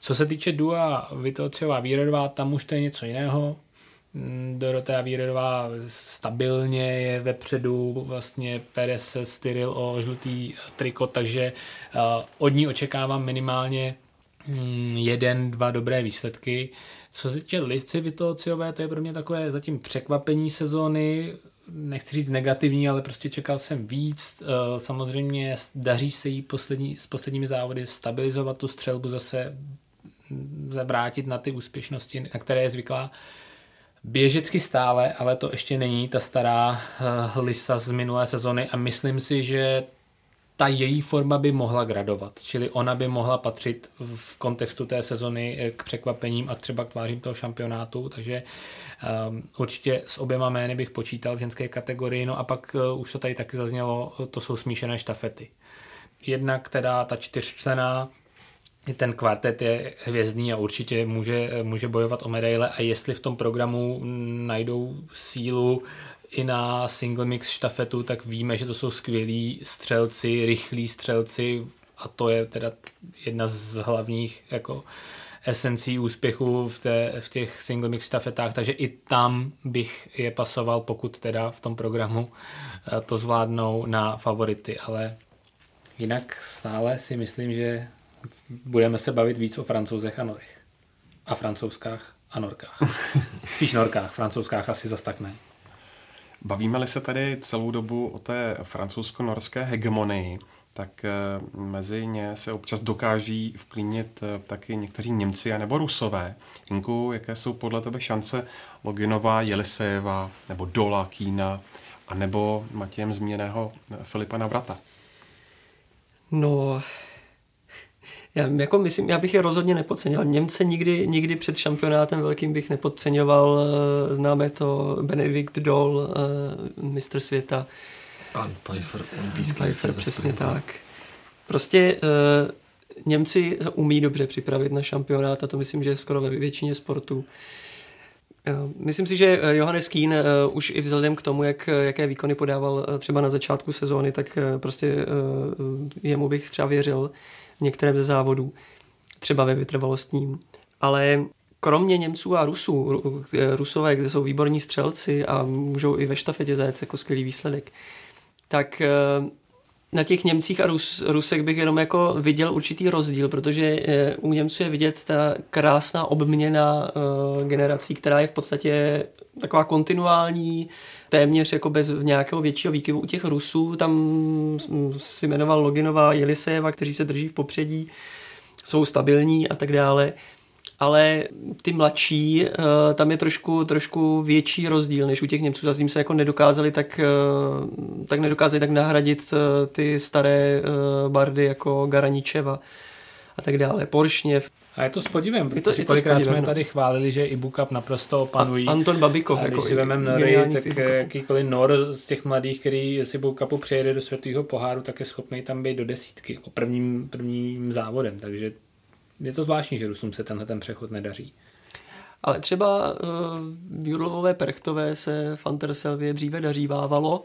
Co se týče Dua Vitociová Výrodová, tam už to je něco jiného. Mm, Dorotea Výrodová stabilně je vepředu, vlastně Perez se styril o žlutý triko, takže od ní očekávám minimálně Mm, jeden, dva dobré výsledky. Co se týče Lisci Vitociové, to je pro mě takové zatím překvapení sezóny, nechci říct negativní, ale prostě čekal jsem víc. Eh, samozřejmě daří se jí poslední, s posledními závody stabilizovat tu střelbu, zase vrátit na ty úspěšnosti, na které je zvyklá běžecky stále, ale to ještě není ta stará uh, Lisa z minulé sezony a myslím si, že ta její forma by mohla gradovat, čili ona by mohla patřit v kontextu té sezony eh, k překvapením a třeba k tvářím toho šampionátu, takže um, určitě s oběma jmény bych počítal v ženské kategorii, no a pak uh, už to tady taky zaznělo, to jsou smíšené štafety. Jednak teda ta čtyřčlená, ten kvartet je hvězdný a určitě může, může bojovat o medaile. A jestli v tom programu najdou sílu i na single mix štafetu, tak víme, že to jsou skvělí střelci, rychlí střelci a to je teda jedna z hlavních jako esencí úspěchu v, té, v těch single mix štafetách, takže i tam bych je pasoval, pokud teda v tom programu eh, to zvládnou na favority, ale jinak stále si myslím, že budeme se bavit víc o francouzech a norech. A francouzskách a norkách. Spíš norkách, francouzskách asi zas tak ne. Bavíme-li se tady celou dobu o té francouzsko-norské hegemonii, tak eh, mezi ně se občas dokáží vklínit eh, taky někteří Němci a nebo Rusové. Inku, jaké jsou podle tebe šance Loginová, Jelisejeva nebo Dola, Kína a nebo Matějem zmíněného Filipa Navrata? No, já, jako myslím, já bych je rozhodně nepodceňoval. Němce nikdy, nikdy před šampionátem velkým bych nepodceňoval. Eh, známe to Benedikt Dol, eh, mistr světa. Pan Pfeiffer, Pfeiffer, přesně tak. Prostě uh, Němci umí dobře připravit na šampionát a to myslím, že je skoro ve většině sportů. Myslím si, že Johannes Keen už i vzhledem k tomu, jak, jaké výkony podával třeba na začátku sezóny, tak prostě jemu bych třeba věřil v některém ze závodů, třeba ve vytrvalostním. Ale kromě Němců a Rusů, Rusové, kde jsou výborní střelci a můžou i ve štafetě zajet jako skvělý výsledek, tak eh, na těch Němcích a Rus, Rusek bych jenom jako viděl určitý rozdíl, protože eh, u Němců je vidět ta krásná obměna uh, generací, která je v podstatě taková kontinuální, téměř jako bez nějakého většího výkyvu. U těch Rusů tam si jmenoval Loginová Jelisejeva, kteří se drží v popředí, jsou stabilní a tak dále ale ty mladší, uh, tam je trošku, trošku větší rozdíl než u těch Němců. Zatím se jako nedokázali tak, uh, tak nedokázali tak nahradit uh, ty staré bardy jako Garaničeva a tak dále, Poršněv. A je to s podivem, protože je to, kolikrát podivem, jsme no. tady chválili, že i Bukap naprosto opanují. A Anton Babikov. A když jako si vezmeme Nory, tak jakýkoliv Nor z těch mladých, který si Bukapu přejede do světového poháru, tak je schopný tam být do desítky, jako prvním, prvním závodem. Takže je to zvláštní, že Rusům se tenhle ten přechod nedaří. Ale třeba uh, Jurlovové Perchtové se Fanterselvě dříve dařívávalo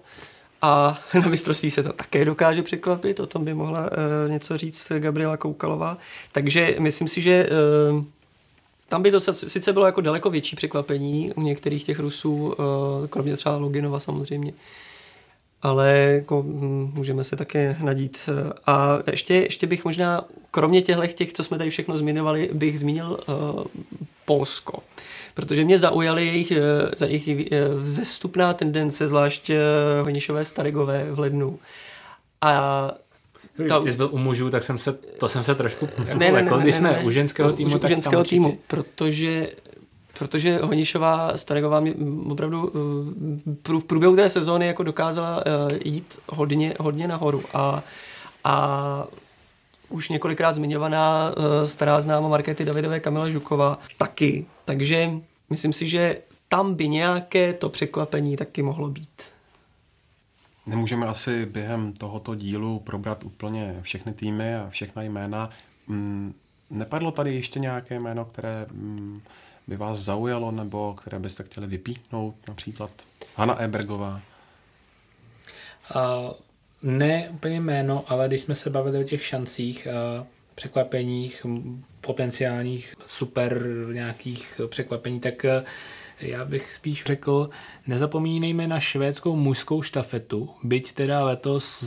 a na mistrovství se to také dokáže překvapit, o tom by mohla uh, něco říct Gabriela Koukalová. Takže myslím si, že uh, tam by to sice bylo jako daleko větší překvapení u některých těch Rusů, kromě třeba Loginova samozřejmě, ale jako, hm, můžeme se také nadít. A ještě, ještě bych možná, kromě těchto těch, co jsme tady všechno zmiňovali, bych zmínil uh, Polsko. Protože mě zaujaly jejich, uh, za jejich uh, vzestupná tendence, zvlášť Honišové Starigové v lednu. A ta... Když jsi byl u mužů, tak jsem se, to jsem se trošku jako ne, ne, ne, když jsme ne, ne, u ženského týmu, u, tak ženského týmu, protože protože Honišová Staregová mi opravdu eh, v průběhu té sezóny jako dokázala eh, jít hodně, hodně nahoru a, a už několikrát zmiňovaná eh, stará známa Markety Davidové Kamila Žuková taky. Takže myslím si, že tam by nějaké to překvapení taky mohlo být. Nemůžeme asi během tohoto dílu probrat úplně všechny týmy a všechna jména. Mm, nepadlo tady ještě nějaké jméno, které mm, by vás zaujalo nebo které byste chtěli vypíchnout, například Hanna Ebergová? Uh, ne úplně jméno, ale když jsme se bavili o těch šancích, uh, překvapeních, potenciálních super nějakých překvapení, tak uh, já bych spíš řekl, nezapomínejme na švédskou mužskou štafetu, byť teda letos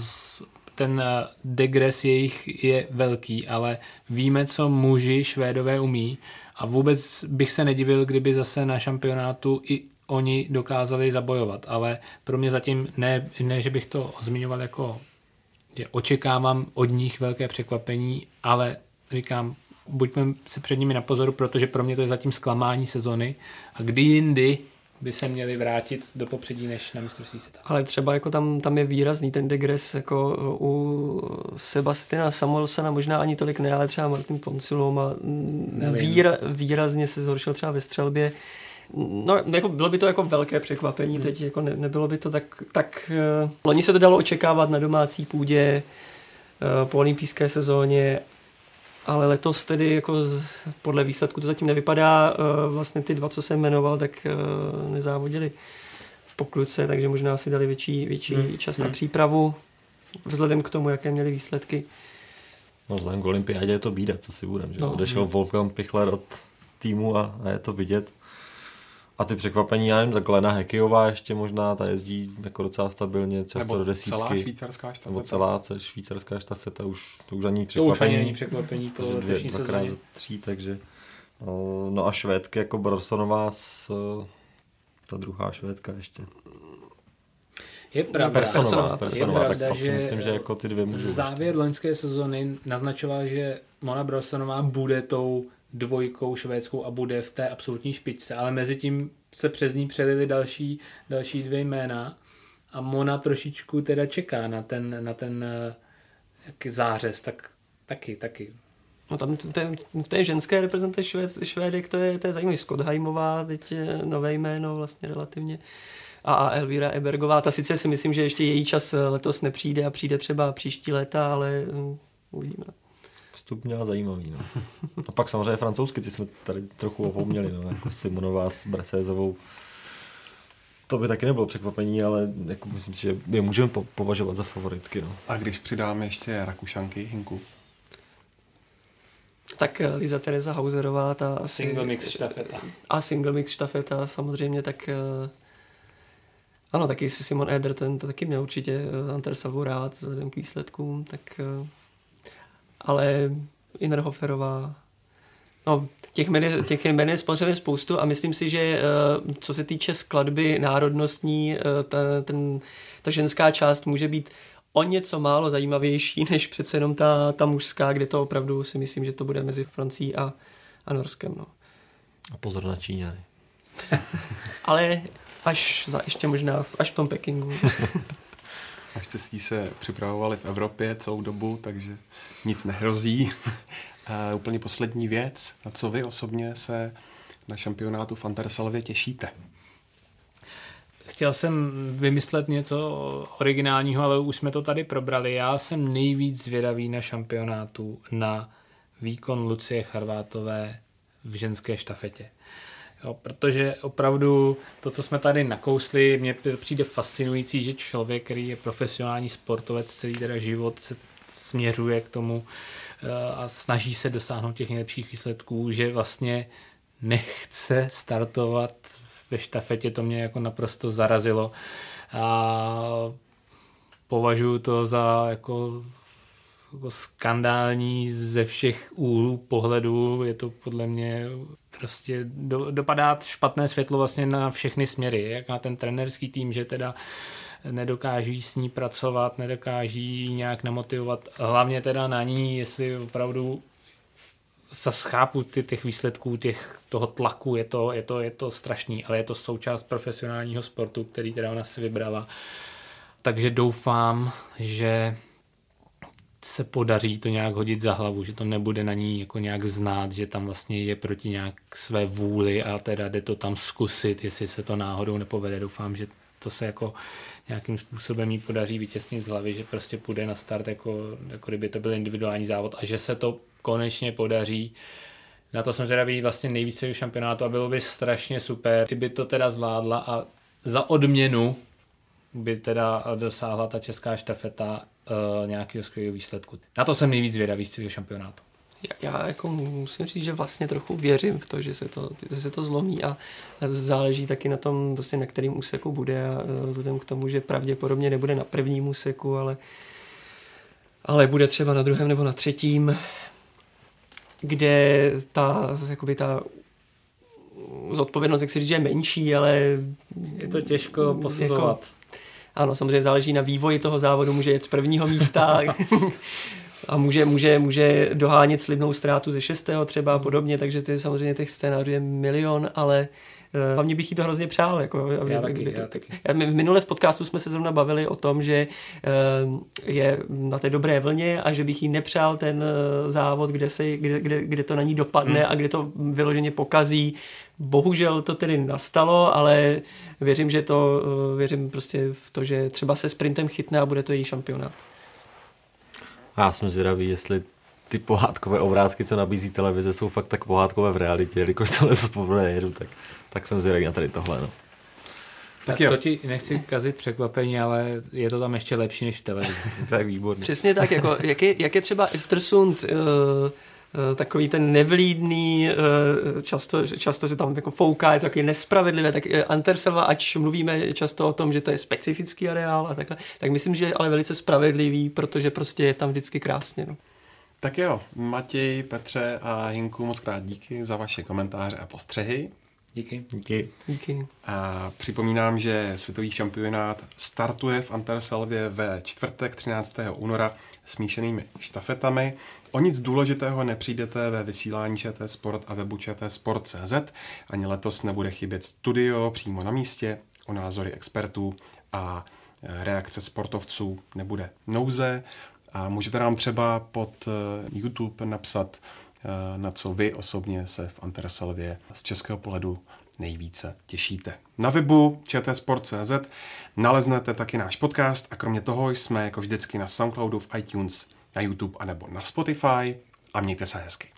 ten degres jejich je velký, ale víme, co muži švédové umí a vůbec bych se nedivil, kdyby zase na šampionátu i oni dokázali zabojovat, ale pro mě zatím ne, ne že bych to zmiňoval jako, že očekávám od nich velké překvapení, ale říkám, buďme se před nimi na pozoru, protože pro mě to je zatím zklamání sezony. A kdy jindy by se měli vrátit do popředí než na mistrovství světa. Ale třeba jako tam, tam je výrazný ten degres, jako u Sebastiana Samuelsona možná ani tolik ne, ale třeba Martin Poncilo má výra, výrazně se zhoršil třeba ve střelbě. No, jako bylo by to jako velké překvapení hmm. teď, jako ne, nebylo by to tak, tak uh, loni se to dalo očekávat na domácí půdě uh, po olympijské sezóně ale letos tedy jako z, podle výsledku to zatím nevypadá. Uh, vlastně ty dva, co jsem jmenoval, tak uh, nezávodili v pokluce, takže možná si dali větší, větší hmm. čas hmm. na přípravu vzhledem k tomu, jaké měli výsledky. No vzhledem k olympiádě je to bída, co si budeme. Že? No, Odešel hmm. Wolfgang Pichler od týmu a, a je to vidět. A ty překvapení, já nevím, tak Lena Hekyová ještě možná, ta jezdí jako docela stabilně, často Nebo do desítky. celá švýcarská štafeta. Nebo celá švýcarská štafeta, už, to už ani překvapení. To už ani není překvapení, to dvě, dnešní sezóně. tří, takže no, no a švédky jako Brorsonová s ta druhá švédka ještě. Je pravda, Personová, personová, personová, je tak pravda, to si že myslím, že jako ty dvě můžou. Závěr loňské sezony naznačoval, že Mona Brosonová bude tou dvojkou švédskou a bude v té absolutní špičce, ale mezi tím se přes ní přelili další, další dvě jména a Mona trošičku teda čeká na ten, na ten eh, jaký zářez, tak taky, taky. No tam v té, ženské reprezentaci švéd, Švédek, to je, to je zajímavý. Skottheimová, teď je nové jméno vlastně relativně. A, Elvira Ebergová, ta sice si myslím, že ještě její čas letos nepřijde a přijde třeba příští léta, ale um, uvidíme. Vstup měla zajímavý. No. A pak samozřejmě francouzsky, ty jsme tady trochu opomněli, no, jako Simonová s Bresézovou. To by taky nebylo překvapení, ale jako myslím si, že je můžeme po- považovat za favoritky. No. A když přidáme ještě Rakušanky, Hinku, Tak eh, Liza Teresa Hauserová, ta asi... Single mix štafeta. A single mix štafeta samozřejmě, tak eh, ano, taky si Simon Eder, ten to taky měl určitě eh, Antersavu rád vzhledem k výsledkům, tak eh, ale Innerhoferová, no těch jmen, je- těch jmen je samozřejmě spoustu a myslím si, že eh, co se týče skladby národnostní, eh, ta, ten, ta ženská část může být o něco málo zajímavější, než přece jenom ta, ta mužská, kde to opravdu si myslím, že to bude mezi Francií a, a Norskem. No. A pozor na Číňany. Ale až za, ještě možná až v tom Pekingu. Naštěstí se připravovali v Evropě celou dobu, takže nic nehrozí. A úplně poslední věc, na co vy osobně se na šampionátu v Antersalově těšíte? Chtěl jsem vymyslet něco originálního, ale už jsme to tady probrali. Já jsem nejvíc zvědavý na šampionátu na výkon Lucie Charvátové v ženské štafetě. Jo, protože opravdu to, co jsme tady nakousli, mně přijde fascinující, že člověk, který je profesionální sportovec, celý teda život se směřuje k tomu eh, a snaží se dosáhnout těch nejlepších výsledků, že vlastně nechce startovat ve štafetě, to mě jako naprosto zarazilo. A považuji to za jako, jako skandální ze všech úhlů pohledu. Je to podle mě prostě do, dopadá špatné světlo vlastně na všechny směry. Jak na ten trenerský tým, že teda nedokáží s ní pracovat, nedokáží nějak namotivovat. Hlavně teda na ní, jestli opravdu se schápu ty, těch výsledků, těch, toho tlaku, je to, je, to, je to strašný, ale je to součást profesionálního sportu, který teda ona si vybrala. Takže doufám, že se podaří to nějak hodit za hlavu, že to nebude na ní jako nějak znát, že tam vlastně je proti nějak své vůli a teda jde to tam zkusit, jestli se to náhodou nepovede. Doufám, že to se jako nějakým způsobem jí podaří vytěsnit z hlavy, že prostě půjde na start, jako, jako kdyby to byl individuální závod a že se to konečně podaří. Na to jsem zvědavý vlastně nejvíce šampionátu a bylo by strašně super, kdyby to teda zvládla a za odměnu by teda dosáhla ta česká štafeta uh, nějakého skvělého výsledku. Na to jsem nejvíc zvědavý z celého šampionátu. Já, já jako musím říct, že vlastně trochu věřím v to, že se to, že se to zlomí a záleží taky na tom, prostě na kterým úseku bude a e, vzhledem k tomu, že pravděpodobně nebude na prvním úseku, ale, ale bude třeba na druhém nebo na třetím, kde ta, jakoby ta zodpovědnost, jak si říct, že je menší, ale Je to těžko posuzovat. Jako, ano, samozřejmě záleží na vývoji toho závodu, může jet z prvního místa a může, může, může dohánět slibnou ztrátu ze šestého třeba a podobně, takže ty samozřejmě těch scénářů je milion, ale uh, hlavně bych jí to hrozně přál. Jako, aby, Já taky, aby to, já taky. My v minule v podcastu jsme se zrovna bavili o tom, že uh, je na té dobré vlně a že bych jí nepřál ten uh, závod, kde, se, kde, kde, kde to na ní dopadne hmm. a kde to vyloženě pokazí. Bohužel to tedy nastalo, ale věřím, že to, uh, věřím prostě v to, že třeba se sprintem chytne a bude to její šampionát. A já jsem zvědavý, jestli ty pohádkové obrázky, co nabízí televize, jsou fakt tak pohádkové v realitě, jelikož to letos poprvé jedu, tak, tak jsem zvědavý na tady tohle. No. Tak jo. to ti nechci kazit překvapení, ale je to tam ještě lepší než v televizi. Tak výborně. Přesně tak, jako, jak, je, jak je třeba Estersund uh, uh, takový ten nevlídný, uh, často, často se tam jako fouká, je to taky nespravedlivé, tak uh, Antersova, ač mluvíme často o tom, že to je specifický areál a takhle, tak myslím, že je ale velice spravedlivý, protože prostě je tam vždycky krásně. No. Tak jo, Matěj, Petře a Hinku, moc krát díky za vaše komentáře a postřehy. Díky. Díky. Díky. A připomínám, že světový šampionát startuje v Antersalvě ve čtvrtek 13. února smíšenými štafetami. O nic důležitého nepřijdete ve vysílání ČT Sport a webu Sport.cz. Ani letos nebude chybět studio přímo na místě o názory expertů a reakce sportovců nebude nouze. A můžete nám třeba pod YouTube napsat, na co vy osobně se v Antersalvě z českého pohledu nejvíce těšíte. Na webu čtsport.cz naleznete taky náš podcast a kromě toho jsme jako vždycky na Soundcloudu, v iTunes, na YouTube anebo na Spotify a mějte se hezky.